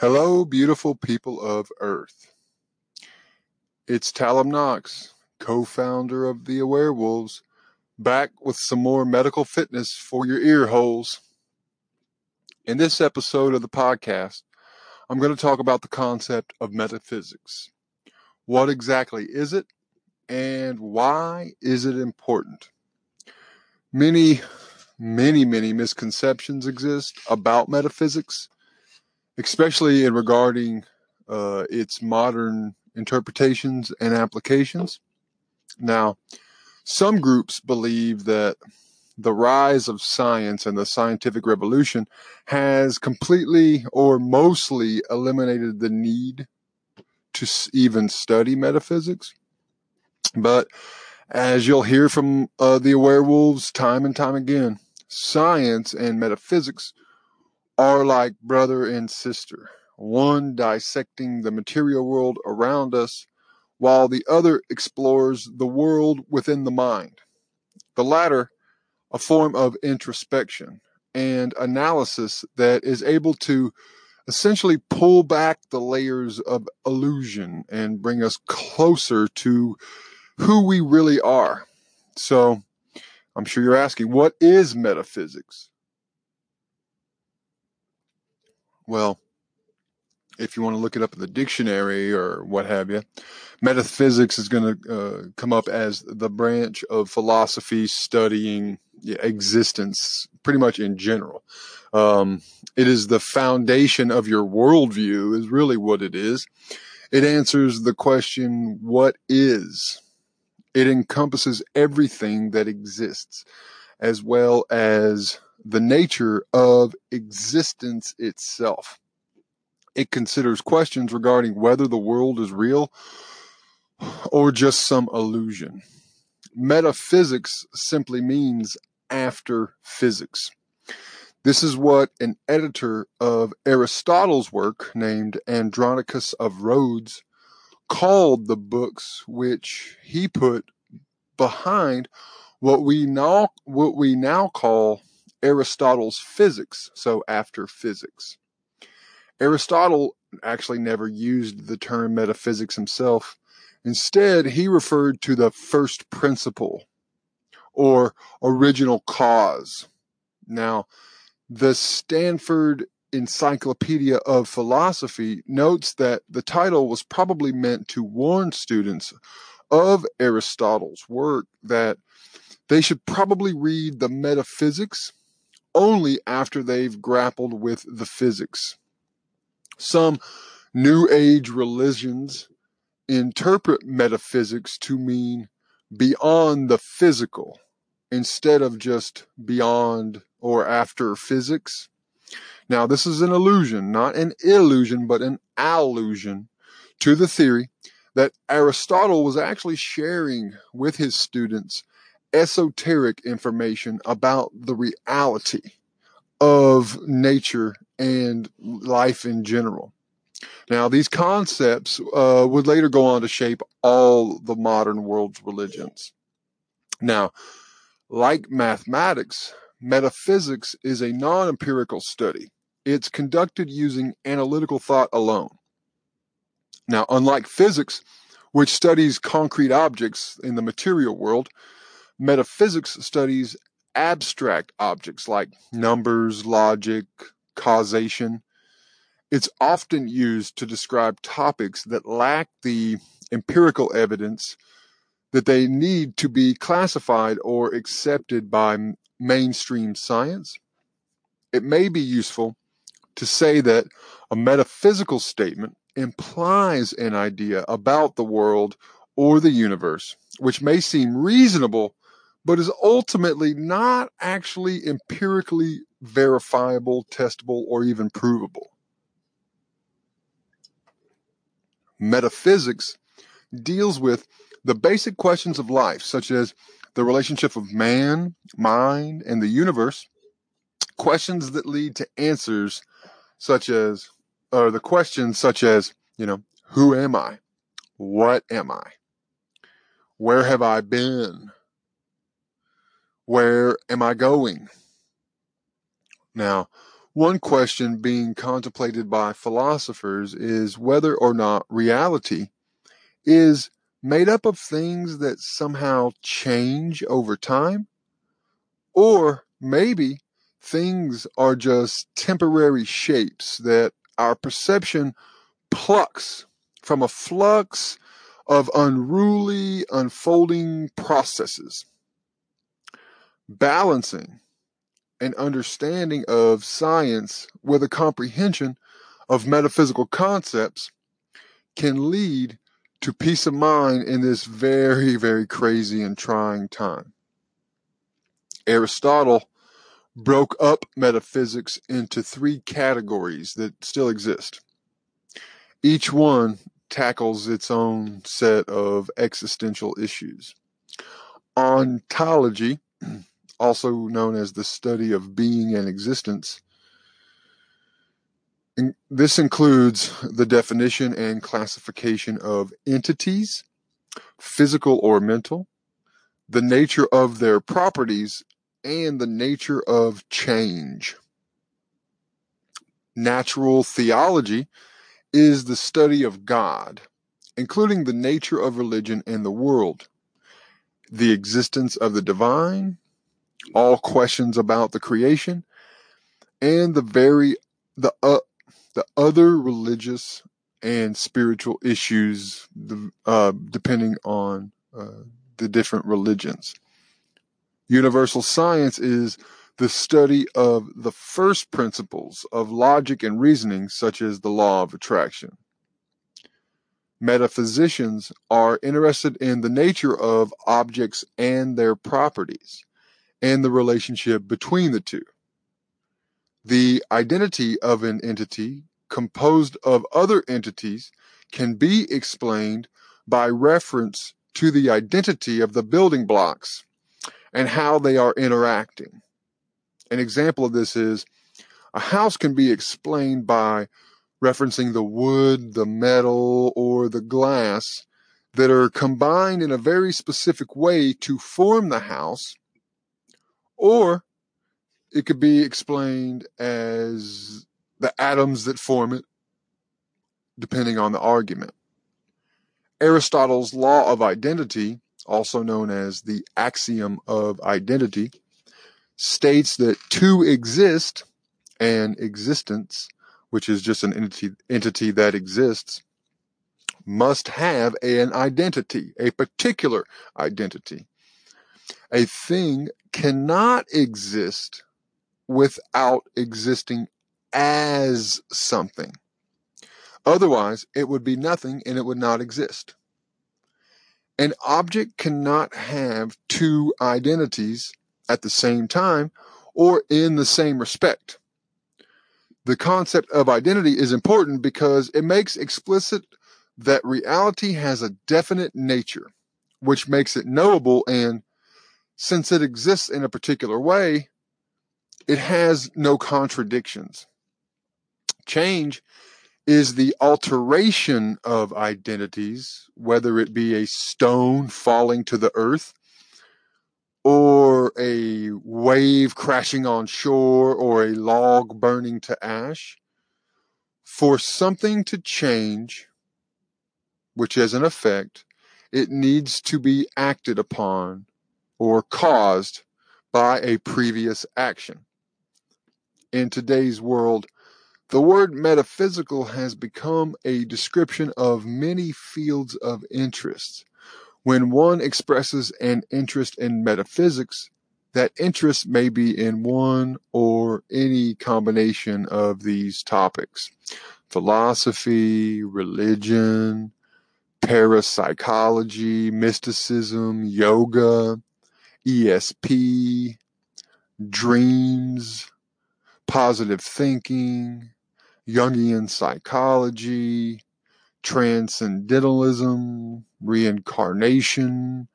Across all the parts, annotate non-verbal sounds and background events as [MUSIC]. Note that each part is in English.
Hello, beautiful people of Earth. It's Talum Knox, co founder of the Awarewolves, back with some more medical fitness for your ear holes. In this episode of the podcast, I'm going to talk about the concept of metaphysics. What exactly is it, and why is it important? Many, many, many misconceptions exist about metaphysics especially in regarding uh, its modern interpretations and applications. Now, some groups believe that the rise of science and the scientific revolution has completely or mostly eliminated the need to even study metaphysics. But as you'll hear from uh, the werewolves time and time again, science and metaphysics are like brother and sister, one dissecting the material world around us, while the other explores the world within the mind. The latter, a form of introspection and analysis that is able to essentially pull back the layers of illusion and bring us closer to who we really are. So, I'm sure you're asking, what is metaphysics? Well, if you want to look it up in the dictionary or what have you, metaphysics is going to uh, come up as the branch of philosophy studying existence, pretty much in general. Um, it is the foundation of your worldview, is really what it is. It answers the question, what is? It encompasses everything that exists, as well as the nature of existence itself. It considers questions regarding whether the world is real or just some illusion. Metaphysics simply means after physics. This is what an editor of Aristotle's work named Andronicus of Rhodes called the books which he put behind what we now what we now call Aristotle's physics, so after physics. Aristotle actually never used the term metaphysics himself. Instead, he referred to the first principle or original cause. Now, the Stanford Encyclopedia of Philosophy notes that the title was probably meant to warn students of Aristotle's work that they should probably read the metaphysics only after they've grappled with the physics. Some New Age religions interpret metaphysics to mean beyond the physical instead of just beyond or after physics. Now, this is an illusion, not an illusion, but an allusion to the theory that Aristotle was actually sharing with his students esoteric information about the reality of nature and life in general. Now, these concepts uh, would later go on to shape all the modern world's religions. Now, like mathematics, metaphysics is a non empirical study. It's conducted using analytical thought alone. Now, unlike physics, which studies concrete objects in the material world, Metaphysics studies abstract objects like numbers, logic, causation. It's often used to describe topics that lack the empirical evidence that they need to be classified or accepted by mainstream science. It may be useful to say that a metaphysical statement implies an idea about the world or the universe, which may seem reasonable but is ultimately not actually empirically verifiable, testable, or even provable. Metaphysics deals with the basic questions of life, such as the relationship of man, mind, and the universe, questions that lead to answers such as, or the questions such as, you know, who am I? What am I? Where have I been? Where am I going? Now, one question being contemplated by philosophers is whether or not reality is made up of things that somehow change over time, or maybe things are just temporary shapes that our perception plucks from a flux of unruly, unfolding processes. Balancing an understanding of science with a comprehension of metaphysical concepts can lead to peace of mind in this very, very crazy and trying time. Aristotle broke up metaphysics into three categories that still exist. Each one tackles its own set of existential issues. Ontology, also known as the study of being and existence, this includes the definition and classification of entities, physical or mental, the nature of their properties, and the nature of change. Natural theology is the study of God, including the nature of religion and the world, the existence of the divine, all questions about the creation, and the very the uh, the other religious and spiritual issues, uh, depending on uh, the different religions. Universal science is the study of the first principles of logic and reasoning, such as the law of attraction. Metaphysicians are interested in the nature of objects and their properties, and the relationship between the two. The identity of an entity composed of other entities can be explained by reference to the identity of the building blocks and how they are interacting. An example of this is a house can be explained by referencing the wood, the metal, or the glass that are combined in a very specific way to form the house, or it could be explained as the atoms that form it, depending on the argument. Aristotle's law of identity, also known as the axiom of identity, states that to exist and existence, which is just an entity, entity that exists, must have an identity, a particular identity. A thing cannot exist without existing as something. Otherwise, it would be nothing and it would not exist. An object cannot have two identities at the same time or in the same respect. The concept of identity is important because it makes explicit that reality has a definite nature, which makes it knowable and since it exists in a particular way, it has no contradictions. Change is the alteration of identities, whether it be a stone falling to the earth, or a wave crashing on shore, or a log burning to ash. For something to change, which has an effect, it needs to be acted upon or caused by a previous action. In today's world, the word metaphysical has become a description of many fields of interest. When one expresses an interest in metaphysics, that interest may be in one or any combination of these topics philosophy, religion, parapsychology, mysticism, yoga, ESP, dreams, positive thinking, Jungian psychology, transcendentalism, reincarnation,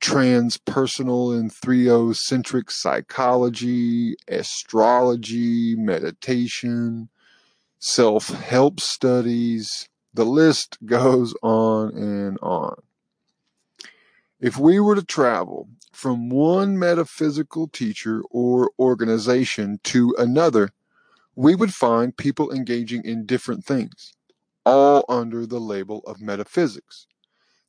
transpersonal and theocentric psychology, astrology, meditation, self help studies. The list goes on and on. If we were to travel from one metaphysical teacher or organization to another, we would find people engaging in different things, all under the label of metaphysics.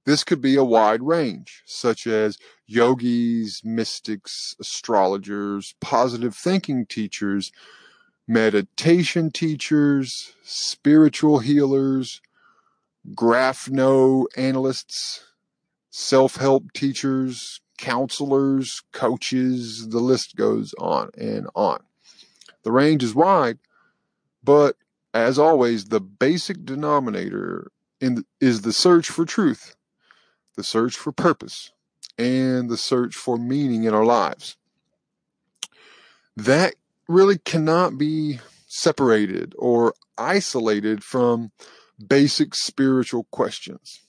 This could be a wide range, such as yogis, mystics, astrologers, positive thinking teachers, meditation teachers, spiritual healers, graphno analysts, self help teachers, counselors, coaches, the list goes on and on. The range is wide, but as always, the basic denominator the, is the search for truth the search for purpose, and the search for meaning in our lives. That really cannot be separated or isolated from basic spiritual questions.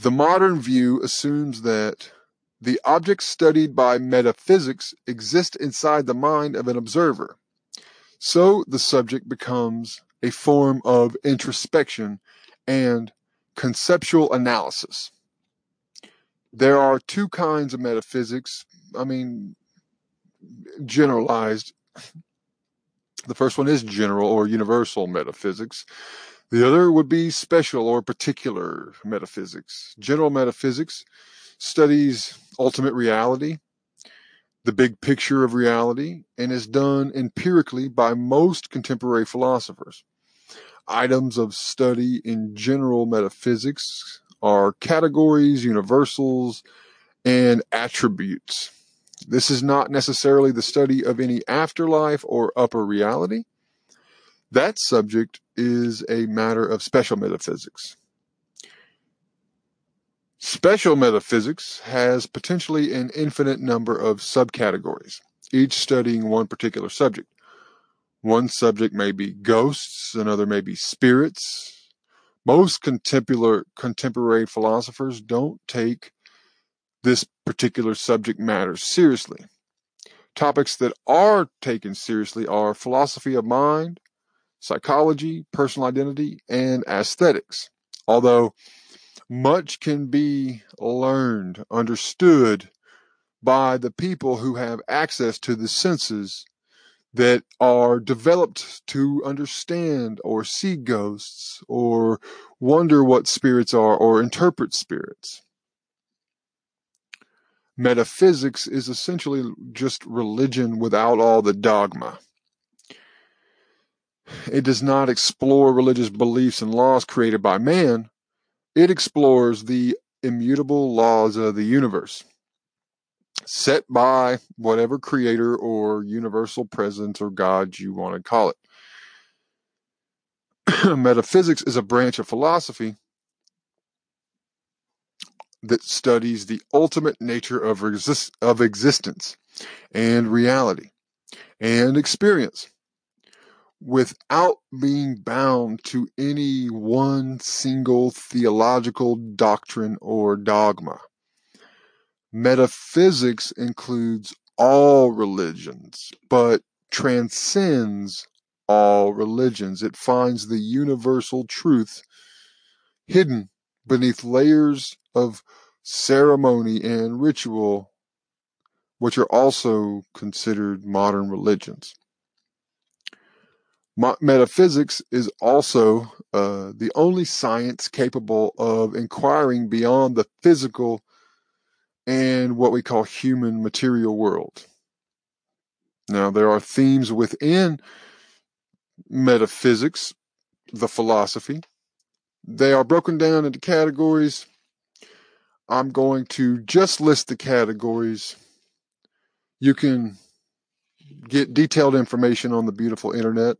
The modern view assumes that the objects studied by metaphysics exist inside the mind of an observer. So the subject becomes a form of introspection and conceptual analysis. There are two kinds of metaphysics. I mean, generalized. The first one is general or universal metaphysics. The other would be special or particular metaphysics. General metaphysics studies ultimate reality, the big picture of reality, and is done empirically by most contemporary philosophers. Items of study in general metaphysics are categories, universals, and attributes. This is not necessarily the study of any afterlife or upper reality. That subject is a matter of special metaphysics. Special metaphysics has potentially an infinite number of subcategories, each studying one particular subject. One subject may be ghosts, another may be spirits. Most contemporary, philosophers don't take this particular subject matter seriously. Topics that are taken seriously are philosophy of mind, psychology, personal identity, and aesthetics. Although much can be learned, understood by the people who have access to the senses that are developed to understand or see ghosts or wonder what spirits are or interpret spirits. Metaphysics is essentially just religion without all the dogma. It does not explore religious beliefs and laws created by man. It explores the immutable laws of the universe set by whatever creator or universal presence or God you want to call it. [CLEARS THROAT] Metaphysics is a branch of philosophy that studies the ultimate nature of, resist- of existence and reality and experience without being bound to any one single theological doctrine or dogma. Metaphysics includes all religions, but transcends all religions. It finds the universal truth hidden beneath layers of ceremony and ritual, which are also considered modern religions. Metaphysics is also uh, the only science capable of inquiring beyond the physical and what we call human material world. Now, there are themes within metaphysics, the philosophy. They are broken down into categories. I'm going to just list the categories. You can get detailed information on the beautiful internet,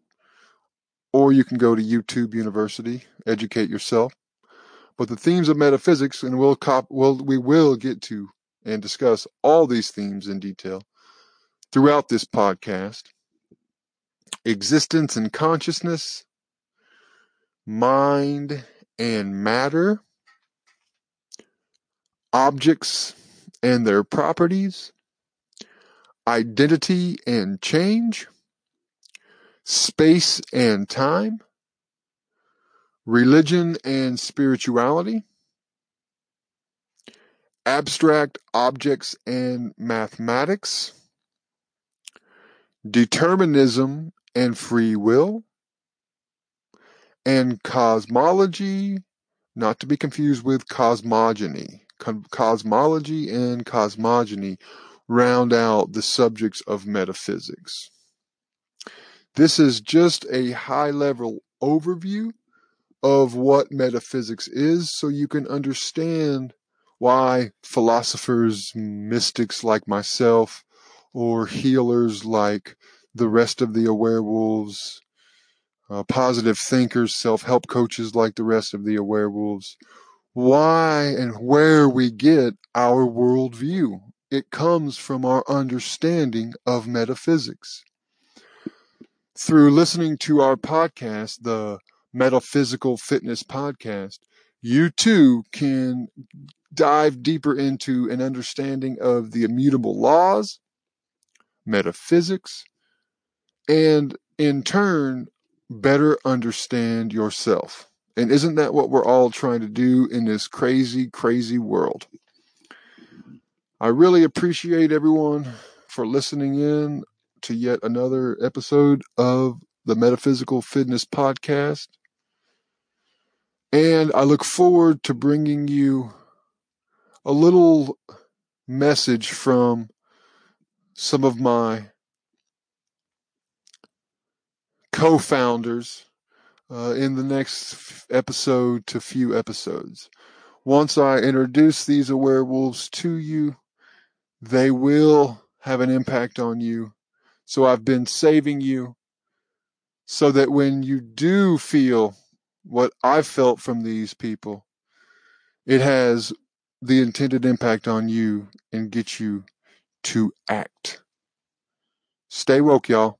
or you can go to YouTube University, educate yourself. But the themes of metaphysics, and we'll, cop, we'll we will get to and discuss all these themes in detail throughout this podcast existence and consciousness, mind and matter, objects and their properties, identity and change, space and time, religion and spirituality, abstract objects and mathematics, determinism and free will, and cosmology, not to be confused with cosmogony. cosmology and cosmogony round out the subjects of metaphysics. This is just a high level overview of what metaphysics is so you can understand why philosophers, mystics like myself, or healers like the rest of the Awarewolves, uh, positive thinkers, self help coaches like the rest of the Awarewolves, why and where we get our worldview. It comes from our understanding of metaphysics. Through listening to our podcast, the Metaphysical Fitness Podcast, you too can dive deeper into an understanding of the immutable laws, metaphysics, and in turn, better understand yourself. And isn't that what we're all trying to do in this crazy, crazy world? I really appreciate everyone for listening in to yet another episode of the Metaphysical Fitness Podcast. And I look forward to bringing you a little message from some of my co founders uh, in the next episode to few episodes. Once I introduce these werewolves to you, they will have an impact on you. So I've been saving you so that when you do feel what I've felt from these people, it has the intended impact on you and get you to act. Stay woke, y'all.